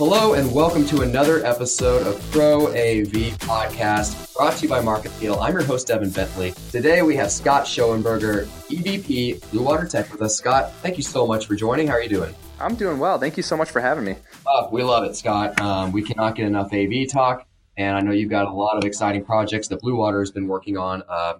Hello and welcome to another episode of Pro AV Podcast, brought to you by MarketScale. I'm your host, Devin Bentley. Today we have Scott Schoenberger, EVP Blue Water Tech with us. Scott, thank you so much for joining. How are you doing? I'm doing well. Thank you so much for having me. Uh, we love it, Scott. Um, we cannot get enough AV talk, and I know you've got a lot of exciting projects that Blue Water has been working on uh,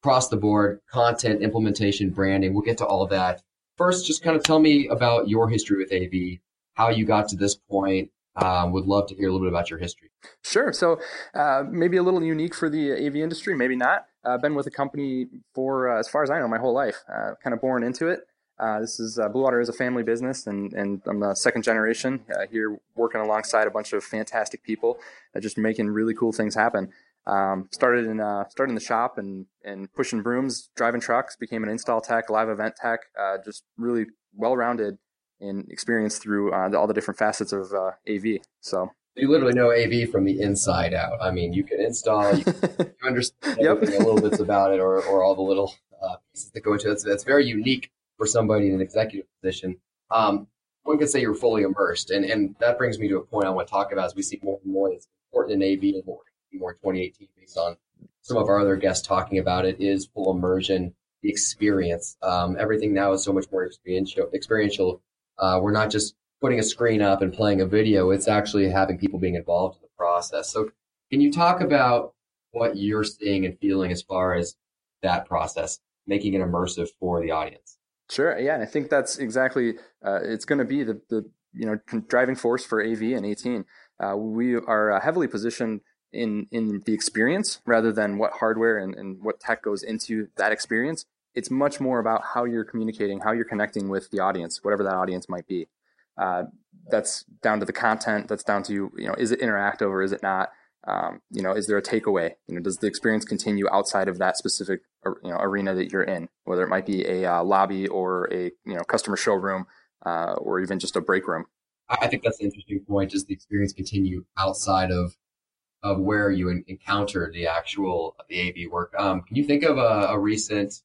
across the board content, implementation, branding. We'll get to all of that. First, just kind of tell me about your history with AV how you got to this point. Um, would love to hear a little bit about your history. Sure. So uh, maybe a little unique for the AV industry, maybe not. I've uh, been with the company for, uh, as far as I know, my whole life. Uh, kind of born into it. Uh, this is Blue Water is a family business, and, and I'm the second generation here, working alongside a bunch of fantastic people, just making really cool things happen. Um, started in uh, started in the shop and and pushing brooms, driving trucks. Became an install tech, live event tech. Uh, just really well rounded and experience through uh, the, all the different facets of uh, AV. So you literally know AV from the inside out. I mean, you can install, you, you understand yep. a little bits about it, or, or all the little uh, pieces that go into it. That's, that's very unique for somebody in an executive position. Um, one could say you're fully immersed, and and that brings me to a point I want to talk about as we see more and more it's important in AV and more more 2018 based on some of our other guests talking about it is full immersion, the experience. Um, everything now is so much more experiential. Experiential uh, we're not just putting a screen up and playing a video, it's actually having people being involved in the process. So, can you talk about what you're seeing and feeling as far as that process, making it immersive for the audience? Sure. Yeah, and I think that's exactly uh, it's going to be the the you know driving force for AV and 18. Uh, we are uh, heavily positioned in in the experience rather than what hardware and, and what tech goes into that experience it's much more about how you're communicating, how you're connecting with the audience, whatever that audience might be. Uh, that's down to the content. That's down to you you know, is it interactive or is it not? Um, you know, is there a takeaway? You know, does the experience continue outside of that specific you know arena that you're in, whether it might be a uh, lobby or a you know customer showroom uh, or even just a break room? I think that's an interesting point. Does the experience continue outside of of where you encounter the actual the AV work? Um, can you think of a, a recent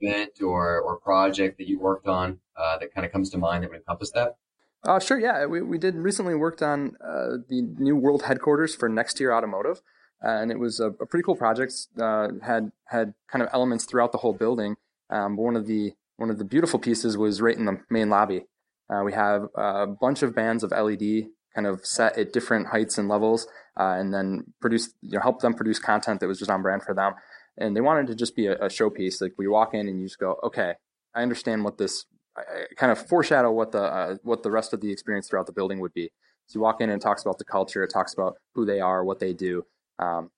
event or, or project that you worked on uh, that kind of comes to mind that would encompass that? Uh, sure, yeah. We, we did recently worked on uh, the new world headquarters for Nexteer Automotive, and it was a, a pretty cool project. Uh, had had kind of elements throughout the whole building. Um, one of the one of the beautiful pieces was right in the main lobby. Uh, we have a bunch of bands of LED kind of set at different heights and levels, uh, and then produce you know help them produce content that was just on brand for them and they wanted to just be a, a showpiece. Like we walk in and you just go, okay, I understand what this I, kind of foreshadow what the uh, what the rest of the experience throughout the building would be. So you walk in and it talks about the culture, it talks about who they are, what they do. Um,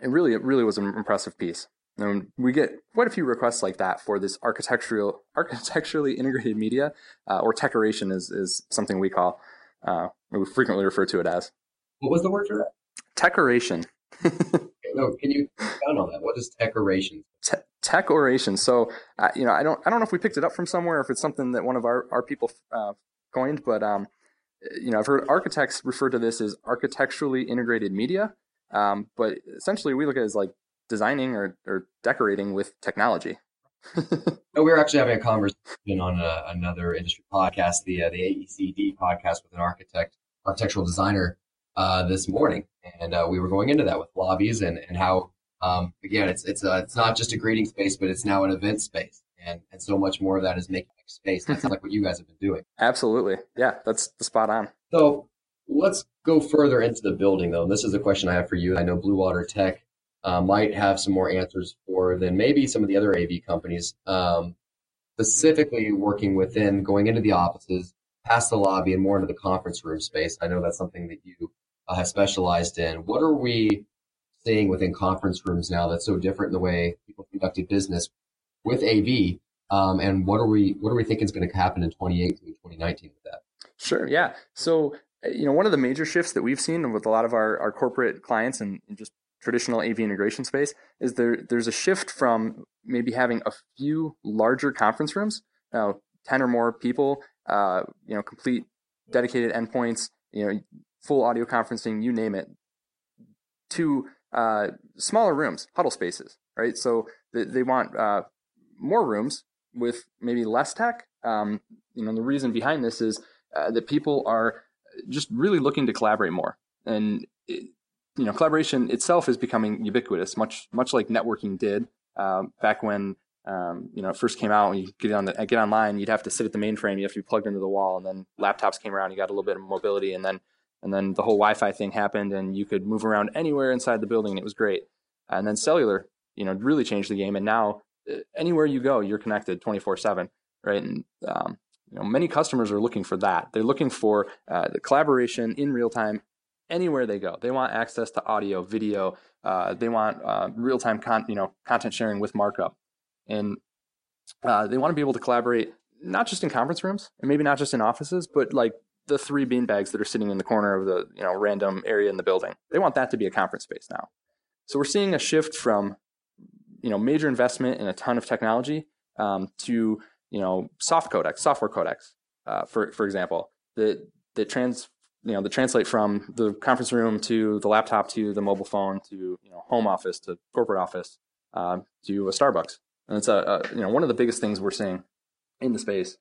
it really, it really was an impressive piece. And we get quite a few requests like that for this architectural, architecturally integrated media, uh, or decoration is is something we call. Uh, we frequently refer to it as. What was the word for that? Decoration. no, can you expound on that? What is tech oration? Te- tech oration. So, uh, you know, I don't, I don't know if we picked it up from somewhere, or if it's something that one of our our people uh, coined, but um, you know, I've heard architects refer to this as architecturally integrated media. Um, but essentially, we look at it as like designing or, or decorating with technology. no, we were actually having a conversation on a, uh, another industry podcast, the uh, the AECD podcast with an architect, architectural designer, uh, this morning, and uh, we were going into that with lobbies and and how um, again it's it's uh, it's not just a greeting space, but it's now an event space, and and so much more of that is making space. That's like what you guys have been doing. Absolutely, yeah, that's the spot on. So let's go further into the building, though. And this is a question I have for you. I know Blue Water Tech uh, might have some more answers for than maybe some of the other AV companies. Um, specifically working within going into the offices, past the lobby, and more into the conference room space. I know that's something that you have specialized in. What are we seeing within conference rooms now that's so different in the way people conducted business with AV? Um, and what are we what are we thinking is going to happen in 2018 2019 with that? Sure. Yeah. So uh, you know, one of the major shifts that we've seen with a lot of our, our corporate clients and, and just traditional AV integration space is there there's a shift from maybe having a few larger conference rooms, now 10 or more people, uh, you know, complete dedicated endpoints, you know, full audio conferencing, you name it, to uh, smaller rooms, huddle spaces, right? So they, they want uh, more rooms with maybe less tech. Um, you know, the reason behind this is uh, that people are just really looking to collaborate more. And it, you know, collaboration itself is becoming ubiquitous, much much like networking did uh, back when um, you know it first came out. When you get on the get online, you'd have to sit at the mainframe, you have to be plugged into the wall, and then laptops came around, you got a little bit of mobility, and then and then the whole Wi-Fi thing happened, and you could move around anywhere inside the building, and it was great. And then cellular, you know, really changed the game, and now uh, anywhere you go, you're connected 24 seven, right? And um, you know, many customers are looking for that. They're looking for uh, the collaboration in real time anywhere they go. They want access to audio, video. Uh, they want uh, real time con- you know content sharing with markup, and uh, they want to be able to collaborate not just in conference rooms and maybe not just in offices, but like the three beanbags that are sitting in the corner of the you know random area in the building. They want that to be a conference space now. So we're seeing a shift from you know major investment in a ton of technology um, to you know soft codecs, software codecs, uh, for for example, that that trans you know, the translate from the conference room to the laptop to the mobile phone to you know home office to corporate office uh, to a Starbucks, and it's a, a, you know one of the biggest things we're seeing in the space.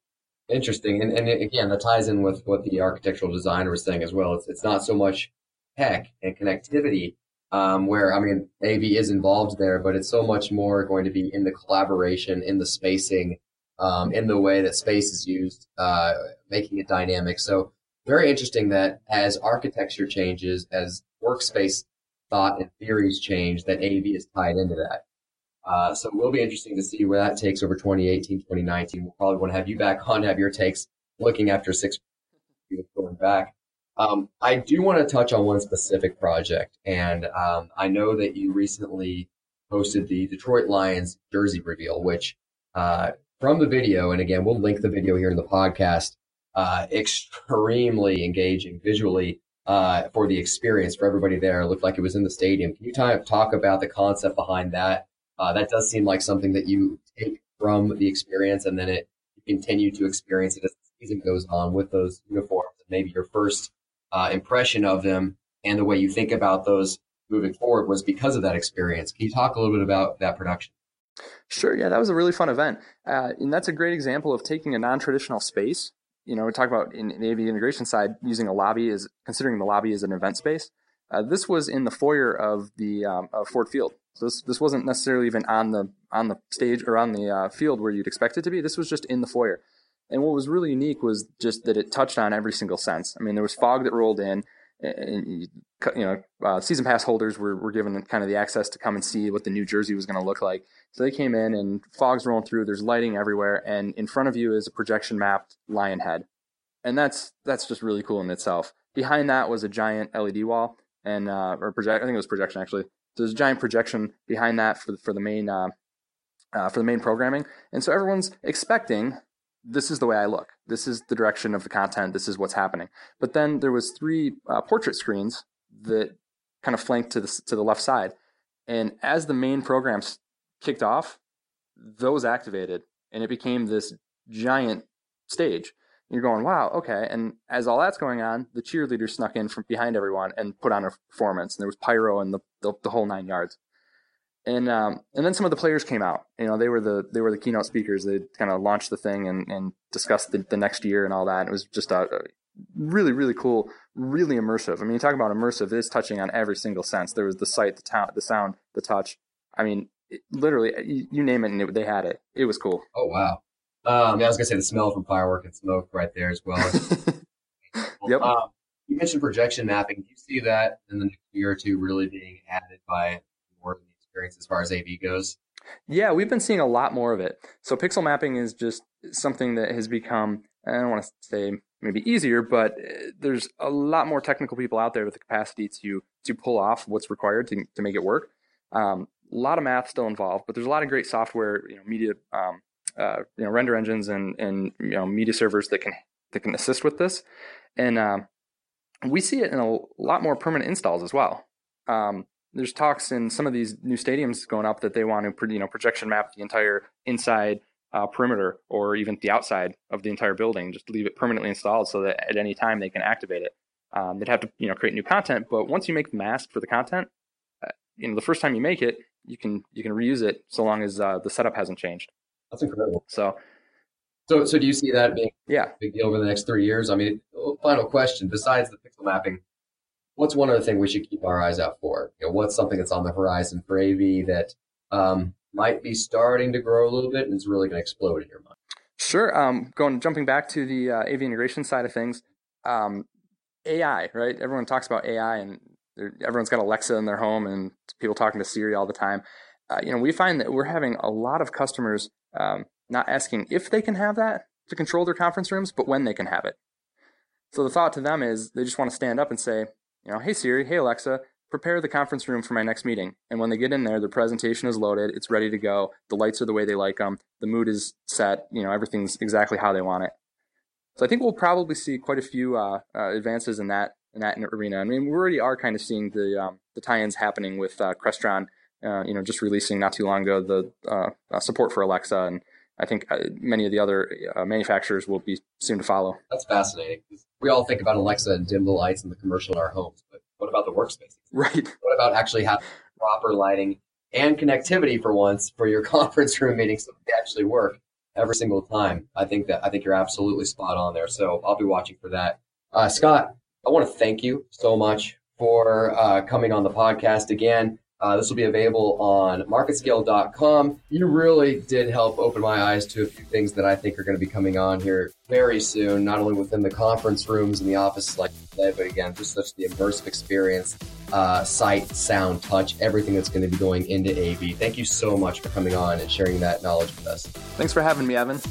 Interesting, and and again that ties in with what the architectural designer was saying as well. It's it's not so much tech and connectivity um, where I mean AV is involved there, but it's so much more going to be in the collaboration, in the spacing, um, in the way that space is used, uh, making it dynamic. So very interesting that as architecture changes, as workspace thought and theories change, that AV is tied into that. Uh, so it will be interesting to see where that takes over 2018, 2019. We'll probably want to have you back on to have your takes looking after six going back. Um, I do want to touch on one specific project, and um, I know that you recently posted the Detroit Lions jersey reveal, which uh, from the video, and again, we'll link the video here in the podcast uh, extremely engaging visually uh, for the experience for everybody there. It looked like it was in the stadium. Can you t- talk about the concept behind that? Uh, that does seem like something that you take from the experience and then it you continue to experience it as the season goes on with those uniforms. Maybe your first uh, impression of them and the way you think about those moving forward was because of that experience. Can you talk a little bit about that production? Sure. Yeah, that was a really fun event, uh, and that's a great example of taking a non-traditional space you know, we talk about in, in AV integration side using a lobby is considering the lobby as an event space. Uh, this was in the foyer of the um, of Ford Field. So this this wasn't necessarily even on the on the stage or on the uh, field where you'd expect it to be. This was just in the foyer. And what was really unique was just that it touched on every single sense. I mean, there was fog that rolled in and you know, uh, season pass holders were, were given kind of the access to come and see what the new jersey was going to look like. So they came in and fog's rolling through. There's lighting everywhere, and in front of you is a projection mapped lion head, and that's that's just really cool in itself. Behind that was a giant LED wall and uh, or project. I think it was projection actually. So there's a giant projection behind that for for the main uh, uh, for the main programming, and so everyone's expecting this is the way I look. This is the direction of the content. This is what's happening. But then there was three uh, portrait screens that kind of flanked to the to the left side, and as the main programs kicked off, those activated, and it became this giant stage. You're going, wow, okay. And as all that's going on, the cheerleaders snuck in from behind everyone and put on a performance, and there was pyro and the the, the whole nine yards and um, and then some of the players came out. You know, they were the they were the keynote speakers. They kind of launched the thing and and discussed the, the next year and all that. And it was just a, a, really really cool, really immersive. I mean, you talk about immersive. It's touching on every single sense. There was the sight, the ta- the sound, the touch. I mean, it, literally, you, you, name it, and it, they had it. It was cool. Oh wow! Um, yeah, I was gonna say the smell from firework and smoke right there as well. yep. Um, you mentioned projection mapping. Do you see that in the next year or two really being added by more of the experience as far as AV goes? Yeah, we've been seeing a lot more of it. So pixel mapping is just something that has become, I don't want to say maybe easier, but uh, there's a lot more technical people out there with the capacity to to pull off what's required to, to make it work. Um, a lot of math still involved, but there's a lot of great software, you know, media, um, uh, you know, render engines and and you know, media servers that can that can assist with this, and um, we see it in a lot more permanent installs as well. Um, there's talks in some of these new stadiums going up that they want to you know projection map the entire inside uh, perimeter or even the outside of the entire building, just leave it permanently installed so that at any time they can activate it. Um, they'd have to you know create new content, but once you make the mask for the content, uh, you know the first time you make it, you can you can reuse it so long as uh, the setup hasn't changed. That's incredible. So so, so do you see that being yeah big deal over the next three years? I mean, final question. Besides the pixel mapping, what's one other thing we should keep our eyes out for? You know, what's something that's on the horizon for AV that um, might be starting to grow a little bit and it's really going to explode in your mind? Sure. Um, going jumping back to the uh, AV integration side of things, um, AI, right? Everyone talks about AI, and everyone's got Alexa in their home, and people talking to Siri all the time. Uh, you know, we find that we're having a lot of customers um, not asking if they can have that to control their conference rooms, but when they can have it. So the thought to them is they just want to stand up and say, you know, hey Siri, hey Alexa, prepare the conference room for my next meeting. And when they get in there, the presentation is loaded, it's ready to go. The lights are the way they like them, the mood is set, you know, everything's exactly how they want it. So I think we'll probably see quite a few uh, uh, advances in that in that arena. I mean, we already are kind of seeing the um, the tie-ins happening with uh, Crestron, uh, you know, just releasing not too long ago the uh, uh, support for Alexa, and I think many of the other manufacturers will be soon to follow. That's fascinating. We all think about Alexa and dim the lights in the commercial in our homes, but what about the workspace? Right. What about actually having proper lighting and connectivity for once for your conference room meetings so they actually work every single time? I think that I think you're absolutely spot on there. So I'll be watching for that. Uh, Scott, I want to thank you so much for uh, coming on the podcast again. Uh, this will be available on marketscale.com. You really did help open my eyes to a few things that I think are going to be coming on here very soon, not only within the conference rooms and the offices like today, but again, just such the immersive experience, uh, sight, sound, touch, everything that's going to be going into AV. Thank you so much for coming on and sharing that knowledge with us. Thanks for having me, Evan.